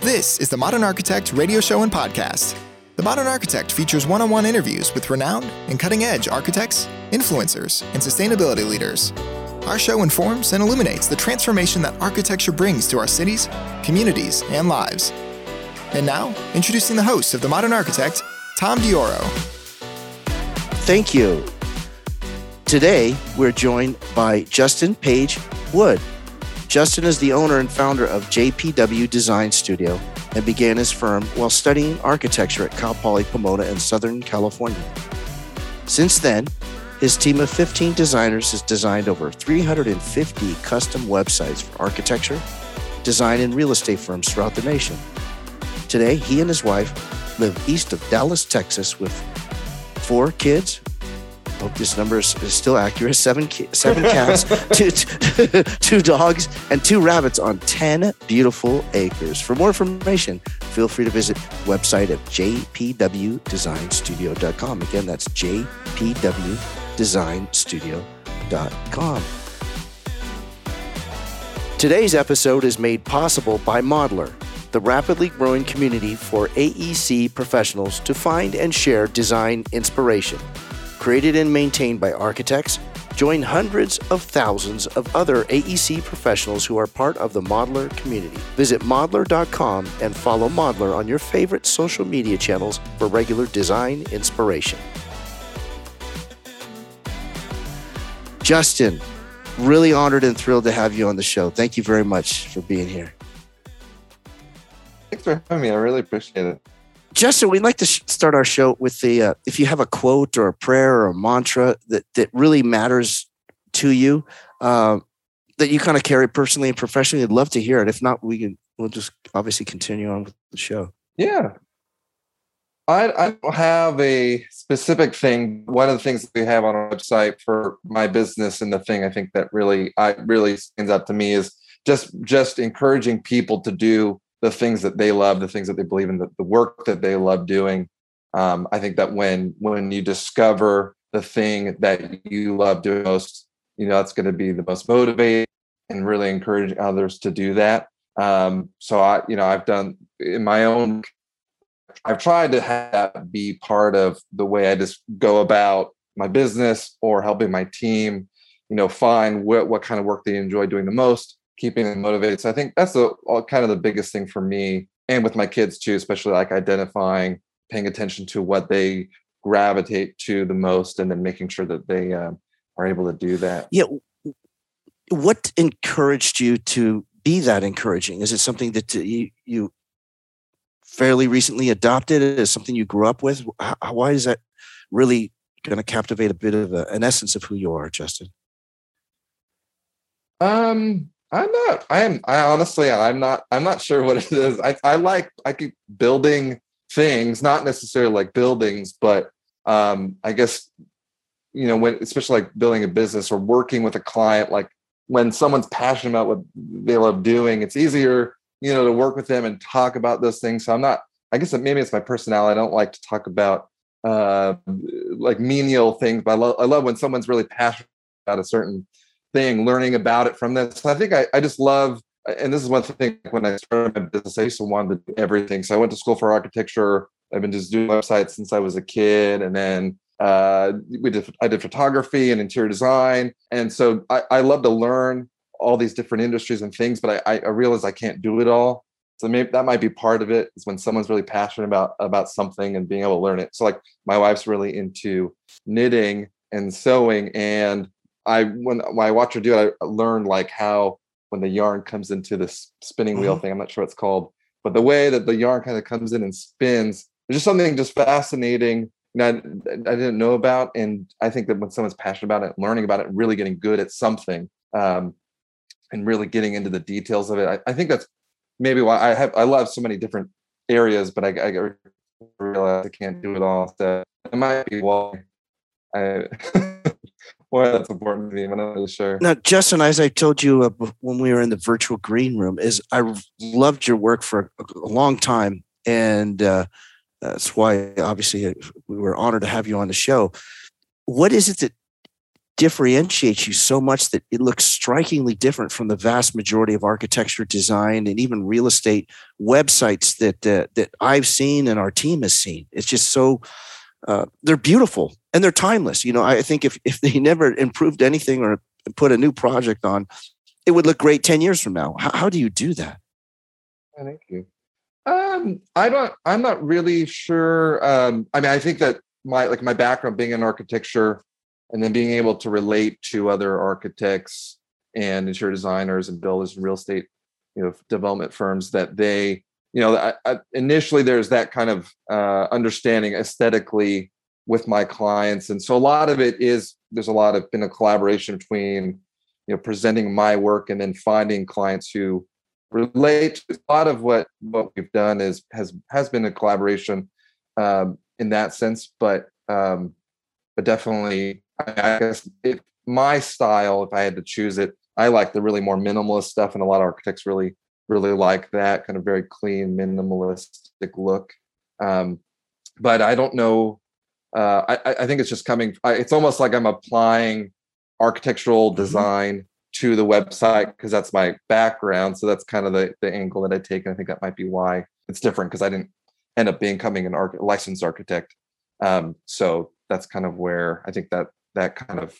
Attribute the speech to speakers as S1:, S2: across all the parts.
S1: This is the Modern Architect radio show and podcast. The Modern Architect features one on one interviews with renowned and cutting edge architects, influencers, and sustainability leaders. Our show informs and illuminates the transformation that architecture brings to our cities, communities, and lives. And now, introducing the host of The Modern Architect, Tom Dioro.
S2: Thank you. Today, we're joined by Justin Page Wood. Justin is the owner and founder of JPW Design Studio and began his firm while studying architecture at Cal Poly Pomona in Southern California. Since then, his team of 15 designers has designed over 350 custom websites for architecture, design, and real estate firms throughout the nation. Today, he and his wife live east of Dallas, Texas, with four kids, hope this number is, still accurate. Seven, seven cats, two, two, two dogs, and two rabbits on 10 beautiful acres. For more information, feel free to visit website at jpwdesignstudio.com. Again, that's jpwdesignstudio.com. Today's episode is made possible by Modlar, the rapidly growing community for AEC professionals to find and share design inspiration created and maintained by architects, join hundreds of thousands of other AEC professionals who are part of the Modlar community. Visit modlar.com and follow Modlar on your favorite social media channels for regular design inspiration. Justin, really honored and thrilled to have you on the show. Thank you very much for being here.
S3: Thanks for having me. I really appreciate it.
S2: Justin, we'd like to sh- start our show with the uh, if you have a quote or a prayer or a mantra that that really matters to you uh, that you kind of carry personally and professionally. I'd love to hear it. If not, we can we'll just obviously continue on with the show.
S3: Yeah, I I don't have a specific thing. One of the things that we have on our website for my business and the thing I think that really I really stands out to me is just just encouraging people to do the things that they love, the things that they believe in, the, the work that they love doing. Um, I think that when when you discover the thing that you love doing most, you know that's going to be the most motivating and really encourage others to do that. Um, so I, you know, I've done in my own. I've tried to have that be part of the way I just go about my business or helping my team. You know, find what what kind of work they enjoy doing the most, keeping them motivated. So I think that's the kind of the biggest thing for me and with my kids too, especially like identifying, paying attention to what they gravitate to the most, and then making sure that they uh, are able to do that.
S2: Yeah. What encouraged you to be that encouraging? Is it something that you, you fairly recently adopted? Is something you grew up with? How, why is that really going to captivate a bit of a, an essence of who you are, Justin?
S3: Um, I'm not. I am. I honestly, I'm not. I'm not sure what it is. I, I like. I keep building things, not necessarily like buildings, but um, I guess you know when, especially like building a business or working with a client. Like when someone's passionate about what they love doing, it's easier, you know, to work with them and talk about those things. So I'm not. I guess maybe it's my personality. I don't like to talk about uh, like menial things, but I love. I love when someone's really passionate about a certain thing, learning about it from this. I think I, I just love, and this is one thing when I started my business, I used to want to do everything. So I went to school for architecture. I've been just doing websites since I was a kid. And then uh, we did, I did photography and interior design. And so I, I love to learn all these different industries and things, but I, I realize I can't do it all. So maybe that might be part of it is when someone's really passionate about about something and being able to learn it. So like my wife's really into knitting and sewing and I when, when I watch her do it, I learned like how when the yarn comes into this spinning wheel mm-hmm. thing, I'm not sure what it's called, but the way that the yarn kind of comes in and spins, there's just something just fascinating that I, I didn't know about. And I think that when someone's passionate about it, learning about it, really getting good at something, um, and really getting into the details of it, I, I, think that's maybe why I have I love so many different areas, but I, I realize I can't do it all. So it might be why I why that's important to me. I'm not really sure.
S2: Now, Justin, as I told you uh, when we were in the virtual green room, is I loved your work for a, long time, and uh, that's why obviously uh, we were honored to have you on the show. What is it that differentiates you so much that it looks strikingly different from the vast majority of architecture design and even real estate websites that uh, that I've seen and our team has seen. It's just so uh, they're beautiful and they're timeless. You know, I think if if they never improved anything or put a new project on, it would look great ten years from now. How, how do you do that?
S3: Thank you. Um, I don't. I'm not really sure. Um, I mean, I think that my like my background being in architecture, and then being able to relate to other architects and interior designers and builders and real estate, you know, development firms that they, you know, I, I, initially there's that kind of uh, understanding aesthetically with my clients, and so a lot of it is there's a lot of been a collaboration between, you know, presenting my work and then finding clients who relate a lot of what what we've done is has has been a collaboration um, in that sense. But um, but definitely i guess if my style if i had to choose it i like the really more minimalist stuff and a lot of architects really really like that kind of very clean minimalistic look um, but i don't know uh, I, I think it's just coming it's almost like i'm applying architectural mm-hmm. design to the website because that's my background. So that's kind of the, the angle that I take. And I think that might be why it's different because I didn't end up becoming an arch- licensed architect. Um, so that's kind of where I think that that kind of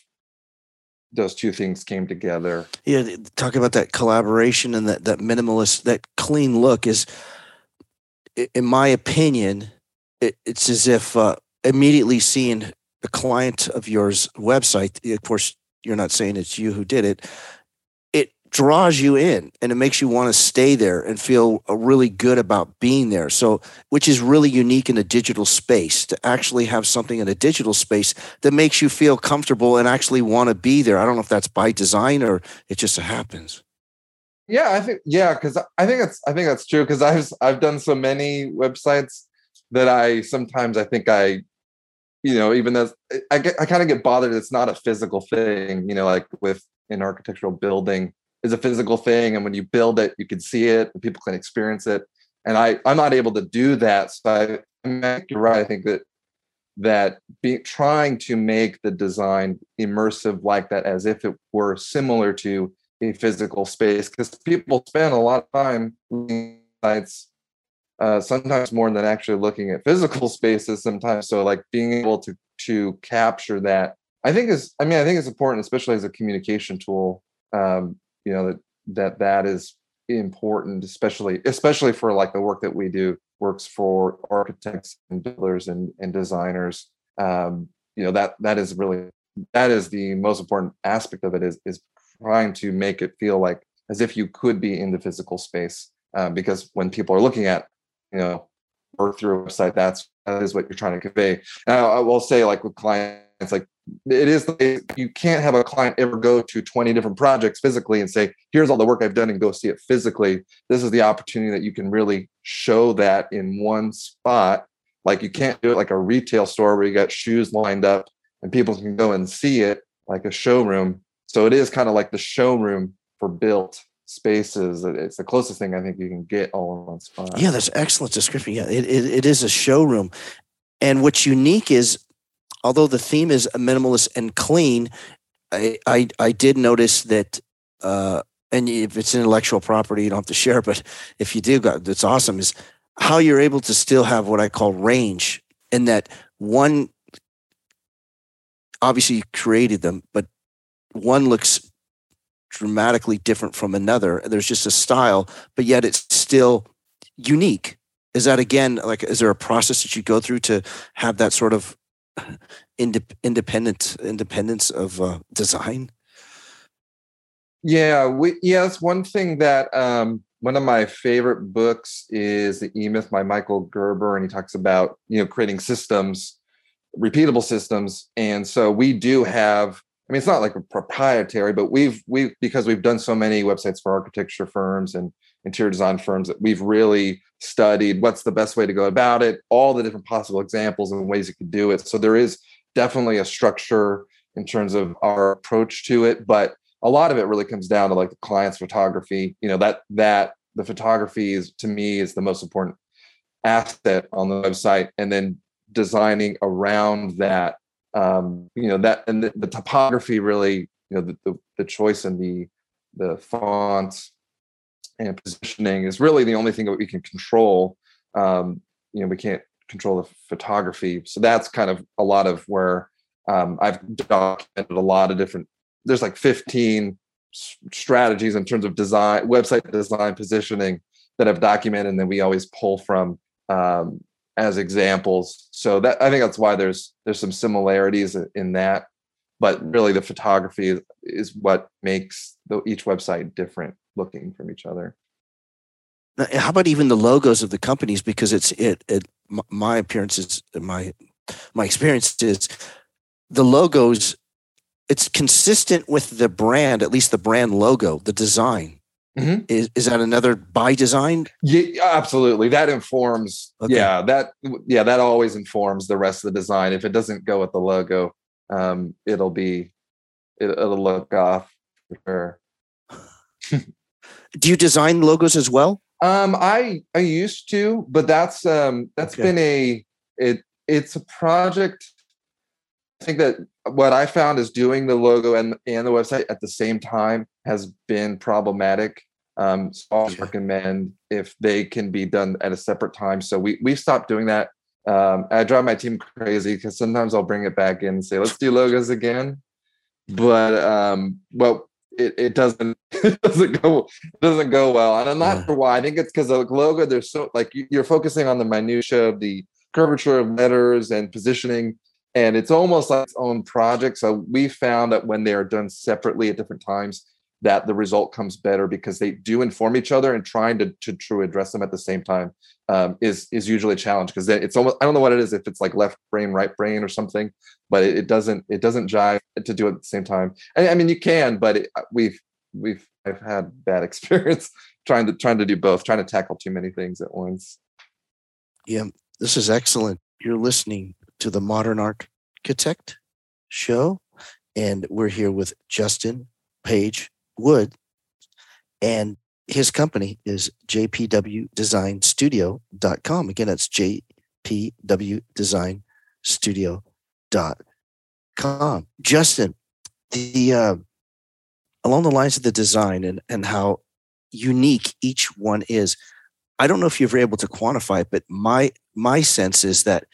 S3: those two things came together.
S2: Yeah, talking about that collaboration and that that minimalist, that clean look is, in my opinion, it, it's as if uh, immediately seeing a client of yours website. Of course, you're not saying it's you who did it draws you in and it makes you want to stay there and feel uh, really good about being there. So which is really unique in a digital space to actually have something in a digital space that makes you feel comfortable and actually want to be there. I don't know if that's by design or it just happens.
S3: Yeah i think yeah because i think it's i think that's true because i've i've done so many websites that i sometimes i think i you know, even though I get, I kind of get bothered. It's not a physical thing, you know, like with an architectural building is a physical thing, and when you build it, you can see it, and people can experience it. And I, I'm not able to do that. So I, you're right. I think that that be trying to make the design immersive like that, as if it were similar to a physical space, because people spend a lot of time sites uh, sometimes more than actually looking at physical spaces sometimes so like being able to to capture that i think is i mean i think it's important especially as a communication tool um, you know that that that is important especially especially for like the work that we do works for architects and builders and, and designers. Um, you know that that is really that is the most important aspect of it is is trying to make it feel like as if you could be in the physical space uh, because when people are looking at you know work through a website that's that is what you're trying to convey. I, I will say like with clients like it is you can't have a client ever go to 20 different projects physically and say here's all the work i've done and go see it physically this is the opportunity that you can really show that in one spot like you can't do it like a retail store where you got shoes lined up and people can go and see it like a showroom so it is kind of like the showroom for built spaces. It's the closest thing I think you can get all in one spot.
S2: Yeah, that's excellent description. Yeah, it, it, it is a showroom. And what's unique is, although the theme is minimalist and clean, I, I, I did notice that, uh, and if it's intellectual property, you don't have to share, but if you do, that's awesome, is how you're able to still have what I call range in that one, obviously you created them, but one looks dramatically different from another. There's just a style, but yet it's still unique. Is that again like is there a process that you go through to have that sort of independent independence of uh, design?
S3: Yeah, we one thing that um, one of my favorite books is The E Myth by Michael Gerber, and he talks about you know creating systems, repeatable systems, and so we do have I mean, it's not like a proprietary, but we've we've because we've done so many websites for architecture firms and interior design firms that we've really studied what's the best way to go about it, all the different possible examples and ways you could do it. So there is definitely a structure in terms of our approach to it, but a lot of it really comes down to like the client's photography. You know that that the photography is to me is the most important asset on the website, and then designing around that um, you know that and the, the, typography really you know the, the, the choice and the the fonts and positioning is really the only thing that we can control. Um, you know we can't control the photography. So that's kind of a lot of where um, i've documented a lot of different there's like 15 strategies in terms of design website design positioning that i've documented and then we always pull from um, as examples. So that I think that's why there's there's some similarities in that, but really the photography is, what makes the, each website different looking from each other.
S2: How about even the logos of the companies? Because it's it, it my appearance is my my experience is the logos. It's consistent with the brand, at least the brand logo, the design. Mm-hmm. Is is that another by design?
S3: Yeah, absolutely. That informs. Okay. Yeah, that yeah that always informs the rest of the design. If it doesn't go with the logo, um, it'll be it, will look off for
S2: sure. Do you design logos as well?
S3: Um, I I used to, but that's um that's okay. been a it it's a project. I think that what I found is doing the logo and and the website at the same time has been problematic. Um, so I recommend if they can be done at a separate time. So we we stopped doing that. Um, I drive my team crazy because sometimes I'll bring it back in and say, let's do logos again. But um, well, it, it doesn't it doesn't go it doesn't go well. And I'm not yeah. sure why. I think it's because the logo, there's so like you're focusing on the minutia of the curvature of letters and positioning and it's almost like its own project. So we found that when they are done separately at different times, that the result comes better because they do inform each other and trying to to true address them at the same time um, is is usually a challenge because it's almost I don't know what it is if it's like left brain right brain or something, but it, it doesn't it doesn't jive to do it at the same time. I, I mean you can, but it, uh, we've we've I've had bad experience trying to trying to do both, trying to tackle too many things at once.
S2: Yeah, this is excellent. You're listening to the Modern Architect Show, and we're here with Justin Page Wood. And his company is jpwdesignstudio.com. Again, that's jpwdesignstudio.com. Justin, the uh, along the lines of the design and, and how unique each one is, I don't know if you're able to quantify it, but my my sense is that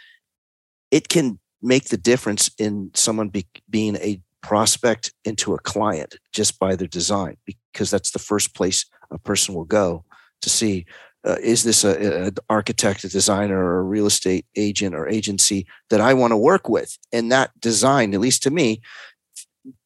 S2: it can make the difference in someone be, being a prospect into a client just by their design because that's the first place a person will go to see uh, is this an architect a designer or a real estate agent or agency that i want to work with? And that design at least to me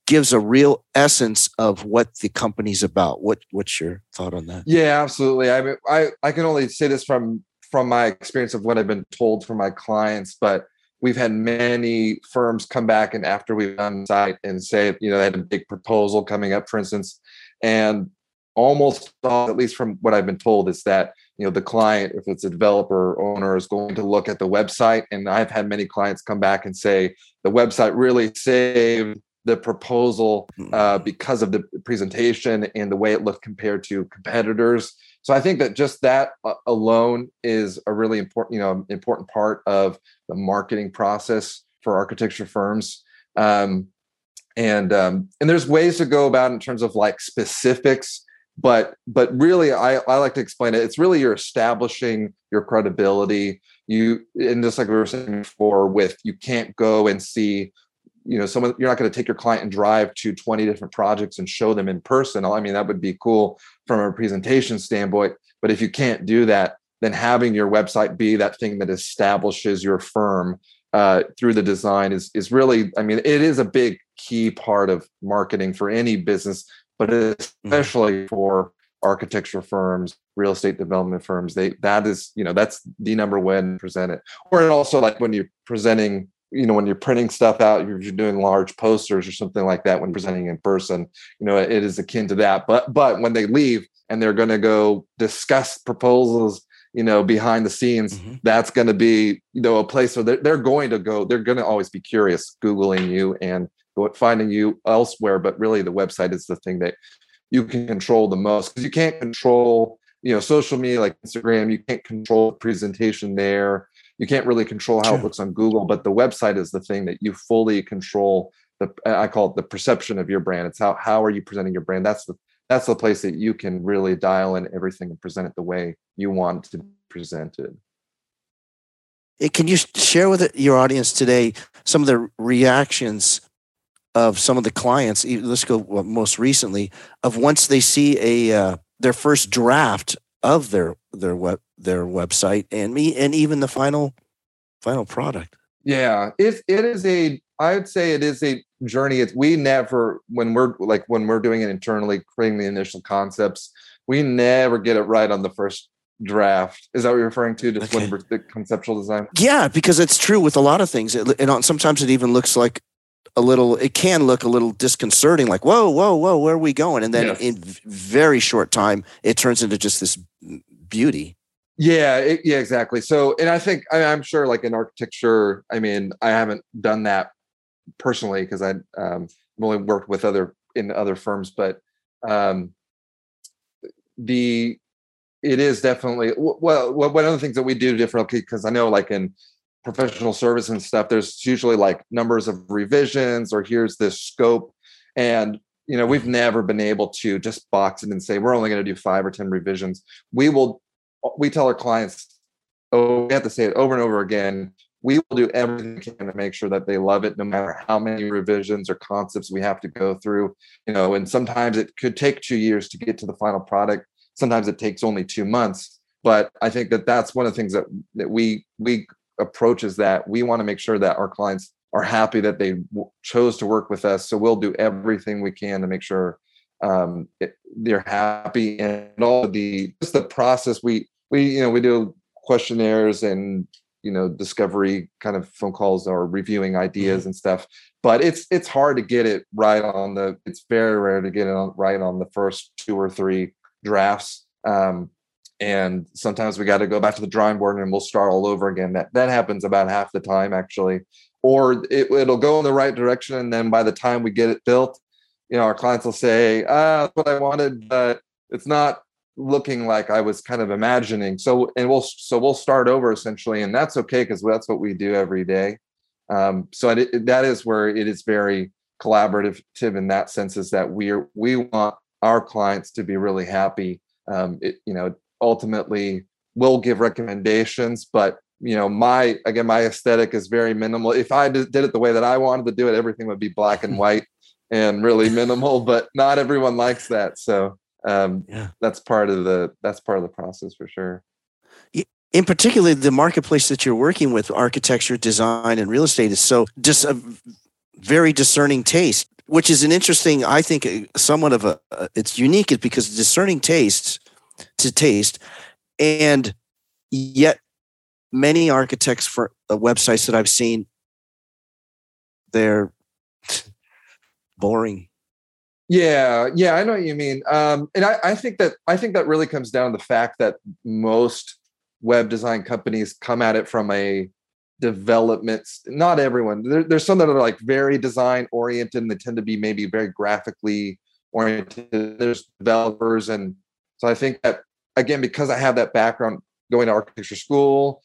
S2: gives a real essence of what the company's about. What what's your thought on that?
S3: Yeah absolutely. I mean i i can only say this from from my experience of what i've been told from my clients but we've had many firms come back and after we've done site and say, you know, they had a big proposal coming up, for instance, and almost all, at least from what I've been told, is that you know the client, if it's a developer owner, is going to look at the website. And I've had many clients come back and say the website really saved the proposal uh, mm. because of the presentation and the way it looked compared to competitors. So I think that just that uh, alone is a really important, you know, important part of the marketing process for architecture firms. Um, and um, and there's ways to go about in terms of like specifics, but but really I, I like to explain it. It's really you're establishing your credibility. You and just like we were saying before, with you can't go and see you know someone you're not going to take your client and drive to 20 different projects and show them in person i mean that would be cool from a presentation standpoint but if you can't do that then having your website be that thing that establishes your firm uh, through the design is is really i mean it is a big key part of marketing for any business but mm-hmm. especially mm-hmm. for architecture firms real estate development firms they that is you know that's the number one present it or also like when you're presenting you know when you're printing stuff out you're, you're doing large posters or something like that when presenting in person you know it is akin to that. But but when they leave and they're going to go discuss proposals you know behind the scenes mm-hmm. that's going to be you know a place where they're, they're going to go they're going to always be curious googling you and finding you elsewhere. But really the website is the thing that you can control the most because you can't control you know social media like instagram you can't control the presentation there you can't really control how it looks on Google, but the website is the thing that you fully control. The I call it the perception of your brand. It's how how are you presenting your brand. That's the that's the place that you can really dial in everything and present it the way you want to be presented.
S2: Eh, Can you share with your audience today some of the reactions of some of the clients? Let's go most recently of once they see a uh, their first draft of their their web their website and me and even the final final product.
S3: Yeah, it it is a. I would say it is a journey. It's we never when we're like when we're doing it internally, creating the initial concepts, we never get it right on the first draft. Is that what you're referring to? Just
S2: Okay.
S3: when the conceptual design.
S2: Yeah, because it's true with a lot of things. It, and on- sometimes it even looks like a little. It can look a little disconcerting, like whoa, whoa, whoa, where are we going? And then
S3: Yes.
S2: in very short time, it turns into just this beauty.
S3: Yeah, it, yeah, exactly. So, and I think I, I'm sure, like in architecture, I mean, I haven't done that personally because I um, I've only worked with other in other firms, but um, the it is definitely well. One of the things that we do differently because I know, like in professional service and stuff, there's usually like numbers of revisions or here's this scope, and you know we've never been able to just box it and say we're only going to do five or ten revisions. We will we tell our clients, oh, we have to say it over and over again. We will do everything we can to make sure that they love it, no matter how many revisions or concepts we have to go through. You know, and sometimes it could take two years to get to the final product. Sometimes it takes only two months. But I think that that's one of the things that that we we approach is that we want to make sure that our clients are happy that they w- chose to work with us. So we'll do everything we can to make sure um, it, they're happy and all of the just the process we we you know we do questionnaires and you know discovery kind of phone calls or reviewing ideas and stuff but it's it's hard to get it right on the it's very rare to get it on, right on the first two or three drafts um and sometimes we got to go back to the drawing board and we'll start all over again that that happens about half the time actually or it, it'll go in the right direction and then by the time we get it built you know our clients will say ah that's what i wanted but it's not looking like i was kind of imagining. So and we'll so we'll start over essentially and that's okay because that's what we do every day. Um, so it, that is where it is very collaborative in that sense is that we're we want our clients to be really happy. Um, it, you know ultimately we'll give recommendations but you know my again my aesthetic is very minimal. If i did it the way that i wanted to do it everything would be black and white and really minimal but not everyone likes that. So um,
S2: Yeah.
S3: that's part of the that's part of the process for sure.
S2: In particular the marketplace that you're working with architecture design and real estate is so just a very discerning taste which is an interesting i think uh, somewhat of a uh, it's unique is because discerning tastes to taste and yet many architects for uh, websites that i've seen they're boring
S3: Yeah, yeah, I know what you mean. Um, and I, I think that I think that really comes down to the fact that most web design companies come at it from a development. Not everyone. There, there's some that are like very design oriented, and they tend to be maybe very graphically oriented. There's developers, and so I think that again because I have that background going to architecture school,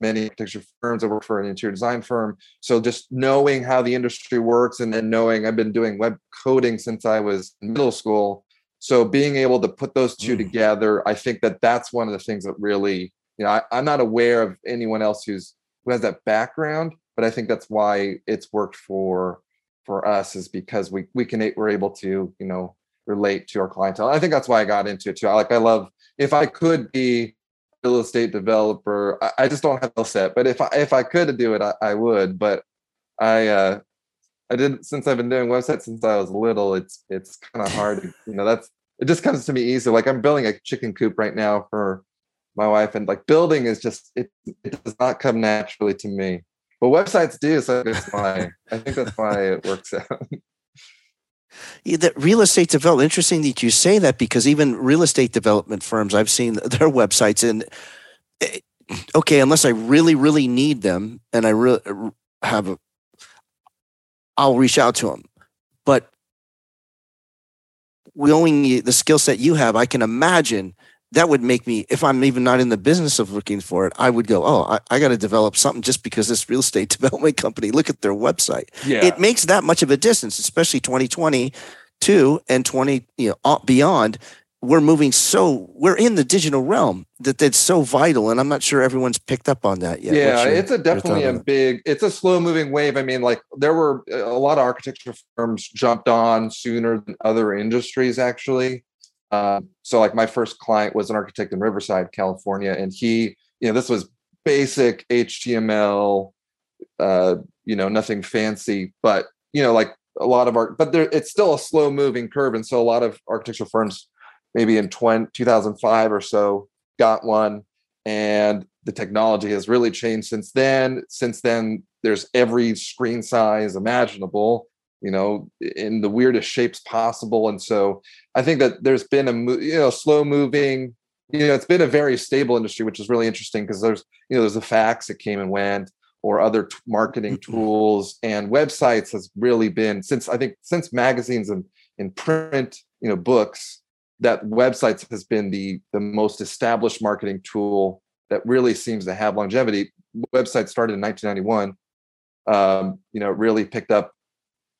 S3: many architecture firms. I work for an interior design firm. So just knowing how the industry works and then knowing I've been doing web coding since I was middle school. So being able to put those two
S2: Mm.
S3: together, I think that that's one of the things that really, you know, I, I'm not aware of anyone else who's who has that background, but I think that's why it's worked for for us is because we we can we're able to you know relate to our clientele. I think that's why I got into it too. I like I love if I could be real estate developer. I, I just don't have the set, but if I if I could do it, I, I would. But I uh I did since I've been doing websites since I was little. It's it's kind of hard. to- You know, that's it just comes to me easy. Like I'm building a chicken coop right now for my wife, and like building is just it it does not come naturally to me. But websites do, so that's why I think that's why it works out.
S2: That real estate development. Interesting that you say that because even real estate development firms, I've seen their websites, and eh, okay, unless I really, really need them, and I really have a, I'll reach out to them. But knowing the skill set you have, I can imagine that would make me, if I'm even not in the business of looking for it, I would go, oh, I, I got to develop something just because this real estate development company, look at their website.
S3: Yeah.
S2: It makes that much of a distance, especially 2022 and 20, you know, beyond. We're moving so we're in the digital realm that that's so vital, and I'm not sure everyone's picked up on that yet.
S3: Yeah, your, it's a definitely a big. It's a slow moving wave. I mean, like there were a lot of architecture firms jumped on sooner than other industries actually. Um, so like my first client was an architect in Riverside, California, and he, you know, this was basic HTML, uh, you know, nothing fancy, but you know, like a lot of art, but there, it's still a slow moving curve. And so a lot of architectural firms, maybe in 20, 2005 or so, got one. And the technology has really changed since then. Since then, there's every screen size imaginable you know, in the weirdest shapes possible. And so I think that there's been a, you know, slow moving, you know, it's been a very stable industry, which is really interesting because there's, you know, there's the fax that came and went or other t- marketing mm-hmm. tools and websites has really been since I think since magazines and in print, you know, books, that websites has been the the most established marketing tool that really seems to have longevity. Websites started in 1991. Um, you know, really picked up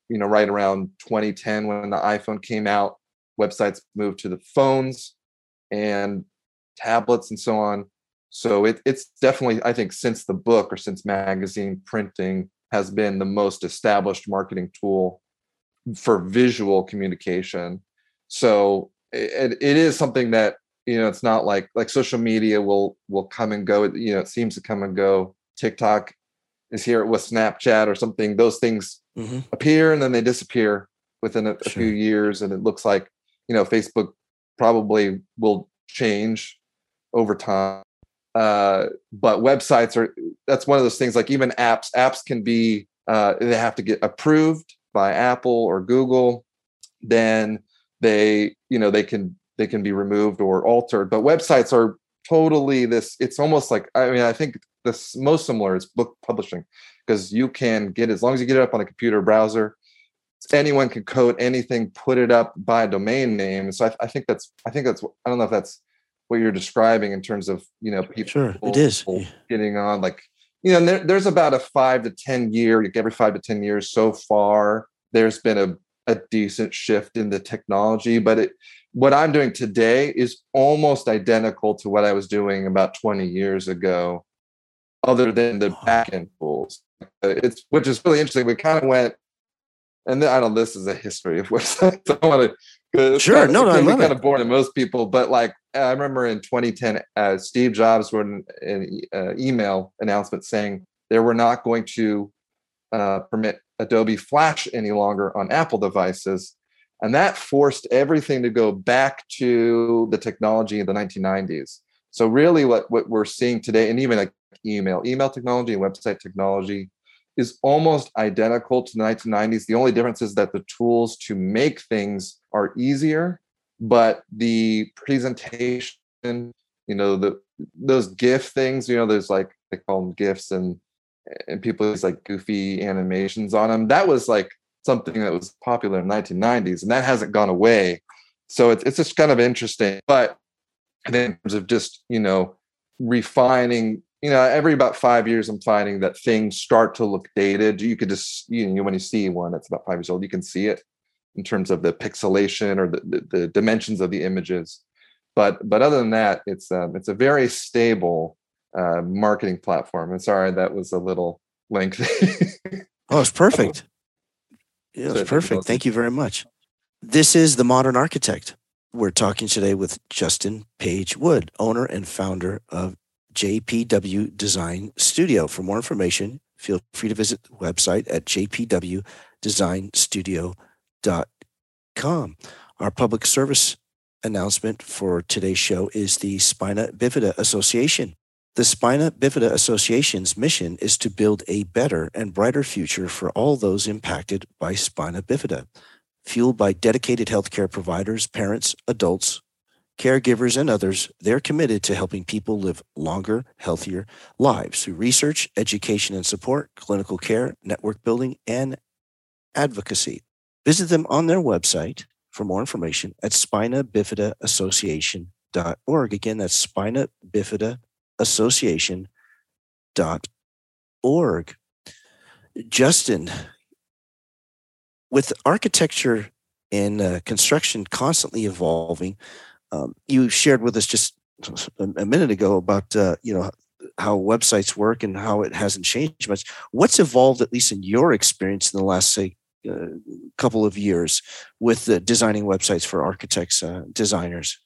S3: you know, right around 2010 when the iPhone came out, websites moved to the phones and tablets and so on. So it, it's definitely, I think, since the book or since magazine printing has been the most established marketing tool for visual communication. So it, it is something that you know it's not like like social media will will come and go. You know, it seems to come and go. TikTok is here with Snapchat or something. Those things mm-hmm. appear and then they disappear within a, a sure. few years, and it looks like you know Facebook probably will change over time. Uh, but websites are that's one of those things. Like even apps, apps can be uh, they have to get approved by Apple or Google. Then they you know they can they can be removed or altered. But websites are totally this. It's almost like I mean I think the most similar is book publishing because you can get as long as you get it up on a computer browser anyone can code anything put it up by a domain name. So I, I, think that's i think that's i don't know if that's what you're describing in terms of you know people
S2: sure it is.
S3: getting on like you know there, there's about a five to ten year like every five to ten years so far there's been a, a decent shift in the technology but it what i'm doing today is almost identical to what i was doing about 20 years ago other than the back end tools. Uh, it's which is really interesting. We kind of went, and then, I don't. know, This is a history of websites. I want
S2: to. Sure, kind of, no, no, I love
S3: kind it. of boring to most people, but like I remember in 2010, uh, Steve Jobs wrote an, an uh, email announcement saying they were not going to uh, permit Adobe Flash any longer on Apple devices. And that forced everything to go back to the technology in the 1990s. So really what, what we're seeing today, and even like email. Email technology and website technology is almost identical to the 1990s. The only difference is that the tools to make things are easier, but the presentation, you know, the those GIF things, you know, there's like they call them GIFs and and people use like goofy animations on them. That was like something that was popular in the 1990s, and that hasn't gone away. So it's it's just kind of interesting. But in terms of just you know refining you know, every about five years, I'm finding that things start to look dated. You could just, you know, when you see one that's about five years old, you can see it in terms of the pixelation or the, the, the dimensions of the images. But but other than that, it's um, it's a very stable uh, marketing platform. And sorry, that was a little lengthy.
S2: oh, it's perfect. Yeah, it's perfect. Thank you very much. This is the Modern Architect. We're talking today with Justin Page Wood, owner and founder of JPW Design Studio. For more information, feel free to visit the website at jpwdesignstudio.com. Our public service announcement for today's show is the Spina Bifida Association. The Spina Bifida Association's mission is to build a better and brighter future for all those impacted by spina bifida, fueled by dedicated healthcare providers, parents, adults, caregivers, and others, they're committed to helping people live longer, healthier lives through research, education and support, clinical care, network building, and advocacy. Visit them on their website for more information at spinabifidaassociation.com. spinabifida.org. Again, that's Spina Bifida Association.org. Justin, with architecture and uh, construction constantly evolving, um, you shared with us just a minute ago about uh, you know how websites work and how it hasn't changed much. What's evolved, at least in your experience, in the last say uh, couple of years with uh, designing websites for architects, uh, designers?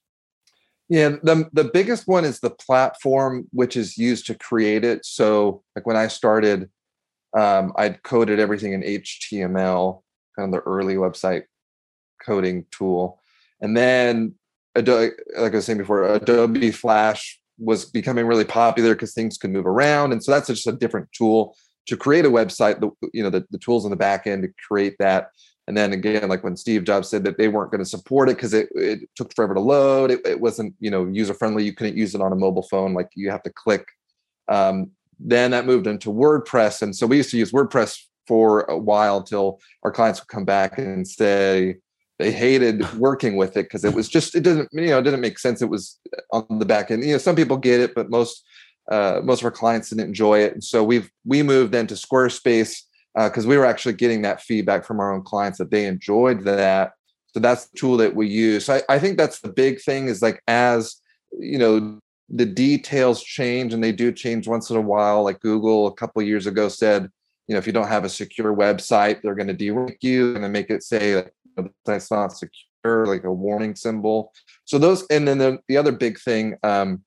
S3: Yeah, the the biggest one is the platform which is used to create it. So, like when I started, um, I'd coded everything in HTML, kind of the early website coding tool, and then Adobe, like I was saying before, Adobe Flash was becoming really popular because things could move around, and so that's just a different tool to create a website. The you know the, the tools on the back end to create that, and then again, like when Steve Jobs said that they weren't going to support it because it, it took forever to load, it, it wasn't you know user friendly. You couldn't use it on a mobile phone. Like you have to click. Um, then that moved into WordPress, and so we used to use WordPress for a while until our clients would come back and say they hated working with it because it was just it didn't you know it didn't make sense. It was on the back end. You know, some people get it, but most uh, most of our clients didn't enjoy it. And so we've we moved into Squarespace because uh, we were actually getting that feedback from our own clients that they enjoyed that. So that's the tool that we use. So I, I think that's the big thing is like as you know the details change and they do change once in a while. Like Google a couple years ago said, you know, if you don't have a secure website, they're going to de-rank you and make it say that's not secure, like a warning symbol. So those, and then the, the other big thing um,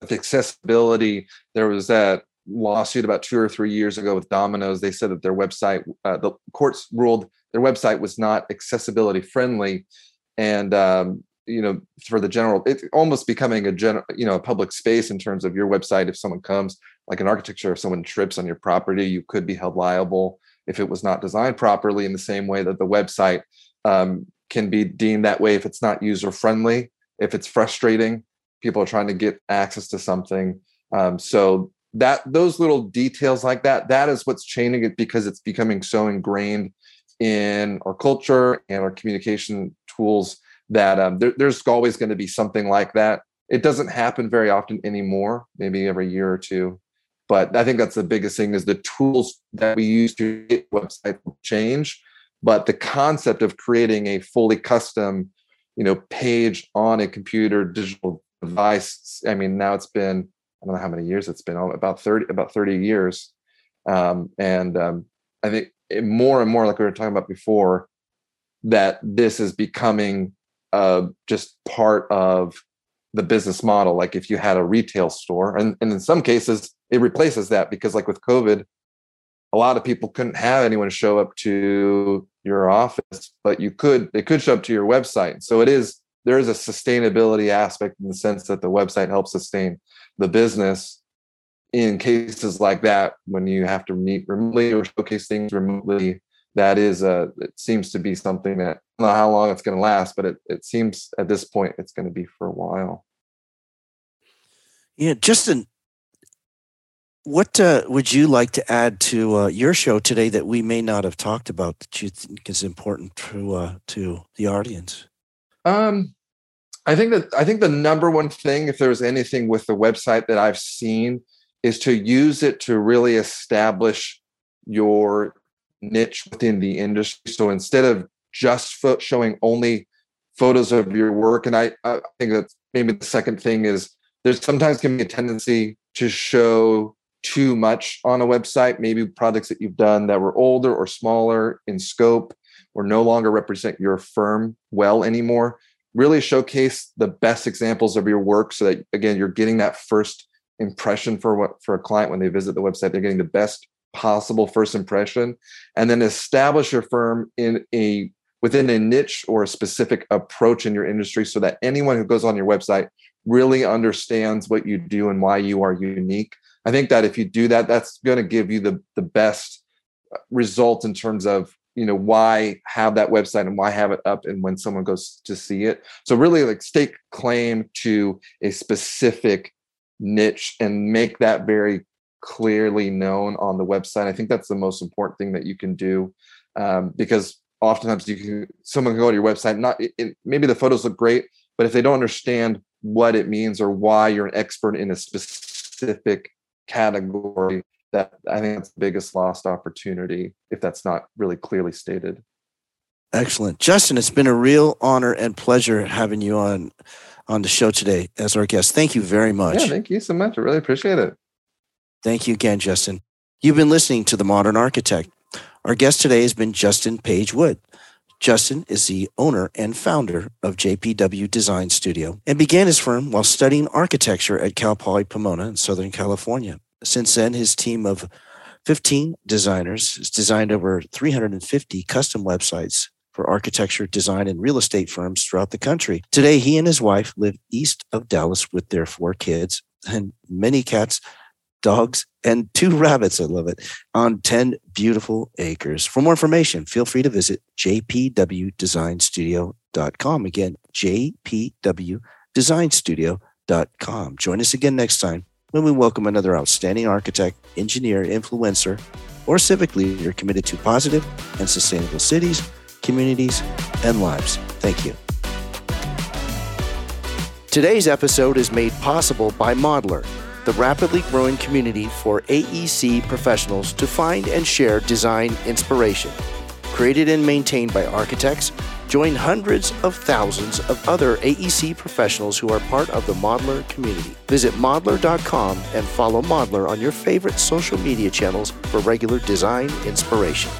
S3: with accessibility, there was that lawsuit about two or three years ago with Domino's. They said that their website, uh, the courts ruled their website was not accessibility friendly, and um, you know, for the general, it's almost becoming a general, you know, a public space in terms of your website. If someone comes, like an architecture, if someone trips on your property, you could be held liable if it was not designed properly. In the same way that the website um, can be deemed that way if it's not user friendly, if it's frustrating, people are trying to get access to something. Um, so that those little details like that, that is what's changing it because it's becoming so ingrained in our culture and our communication tools that um, there, there's always going to be something like that. It doesn't happen very often anymore, maybe every year or two. But I think that's the biggest thing is the tools that we use to get websites change but the concept of creating a fully custom you know page on a computer digital device i mean now it's been i don't know how many years it's been about 30 about 30 years. Um, and um, i think more and more like we were talking about before that this is becoming uh, just part of the business model. Like if you had a retail store and, and in some cases it replaces that because like with covid a lot of people couldn't have anyone show up to your office, but you could they could show up to your website. So it is there is a sustainability aspect in the sense that the website helps sustain the business in cases like that when you have to meet remotely or showcase things remotely that is a it seems to be something that I don't know how long it's going to last but it, it seems at this point it's going to be for a while
S2: yeah justin what uh, would you like to add to uh, your show today that we may not have talked about that you think is important to uh, to the audience?
S3: Um, I think that I think the number one thing, if there's anything with the website that I've seen, is to use it to really establish your niche within the industry. So instead of just fo- showing only photos of your work, and I, I think that maybe the second thing is there's sometimes can be a tendency to show too much on a website, maybe products that you've done that were older or smaller in scope or no longer represent your firm well anymore. Really showcase the best examples of your work so that again you're getting that first impression for what for a client when they visit the website, they're getting the best possible first impression. And then establish your firm in a within a niche or a specific approach in your industry so that anyone who goes on your website really understands what you do and why you are unique I think that if you do that, that's going to give you the the best uh, result in terms of you know why have that website and why have it up and when someone goes to see it. So really like stake claim to a specific niche and make that very clearly known on the website. I think that's the most important thing that you can do um, because oftentimes you can someone can go to your website not it, it, maybe the photos look great but if they don't understand what it means or why you're an expert in a specific category that i think that's the biggest lost opportunity if that's not really clearly stated.
S2: Excellent. Justin it's been a real honor and pleasure having you on on the show today as our guest. Thank you very much.
S3: yeah thank you so much. I really appreciate it.
S2: Thank you again justin. You've been listening to the modern architect. Our guest today has been justin page wood Justin is the owner and founder of JPW Design Studio and began his firm while studying architecture at Cal Poly Pomona in Southern California. Since then, his team of 15 designers has designed over 350 custom websites for architecture, design, and real estate firms throughout the country. Today, he and his wife live east of Dallas with their four kids and many cats dogs, and two rabbits. I love it on 10 beautiful acres. For more information, feel free to visit jpwdesignstudio.com. Again, jpwdesignstudio.com. Join us again next time when we welcome another outstanding architect, engineer, influencer, or civic leader committed to positive and sustainable cities, communities, and lives. Thank you. Today's episode is made possible by Modlar the rapidly growing community for AEC professionals to find and share design inspiration. Created and maintained by architects, join hundreds of thousands of other AEC professionals who are part of the Modlar community. Visit modlar.com and follow Modlar on your favorite social media channels for regular design inspiration.